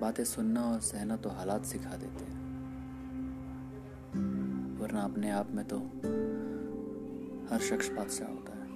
बातें सुनना और सहना तो हालात सिखा देते हैं। वरना अपने आप में तो हर शख्स बादशाह होता है।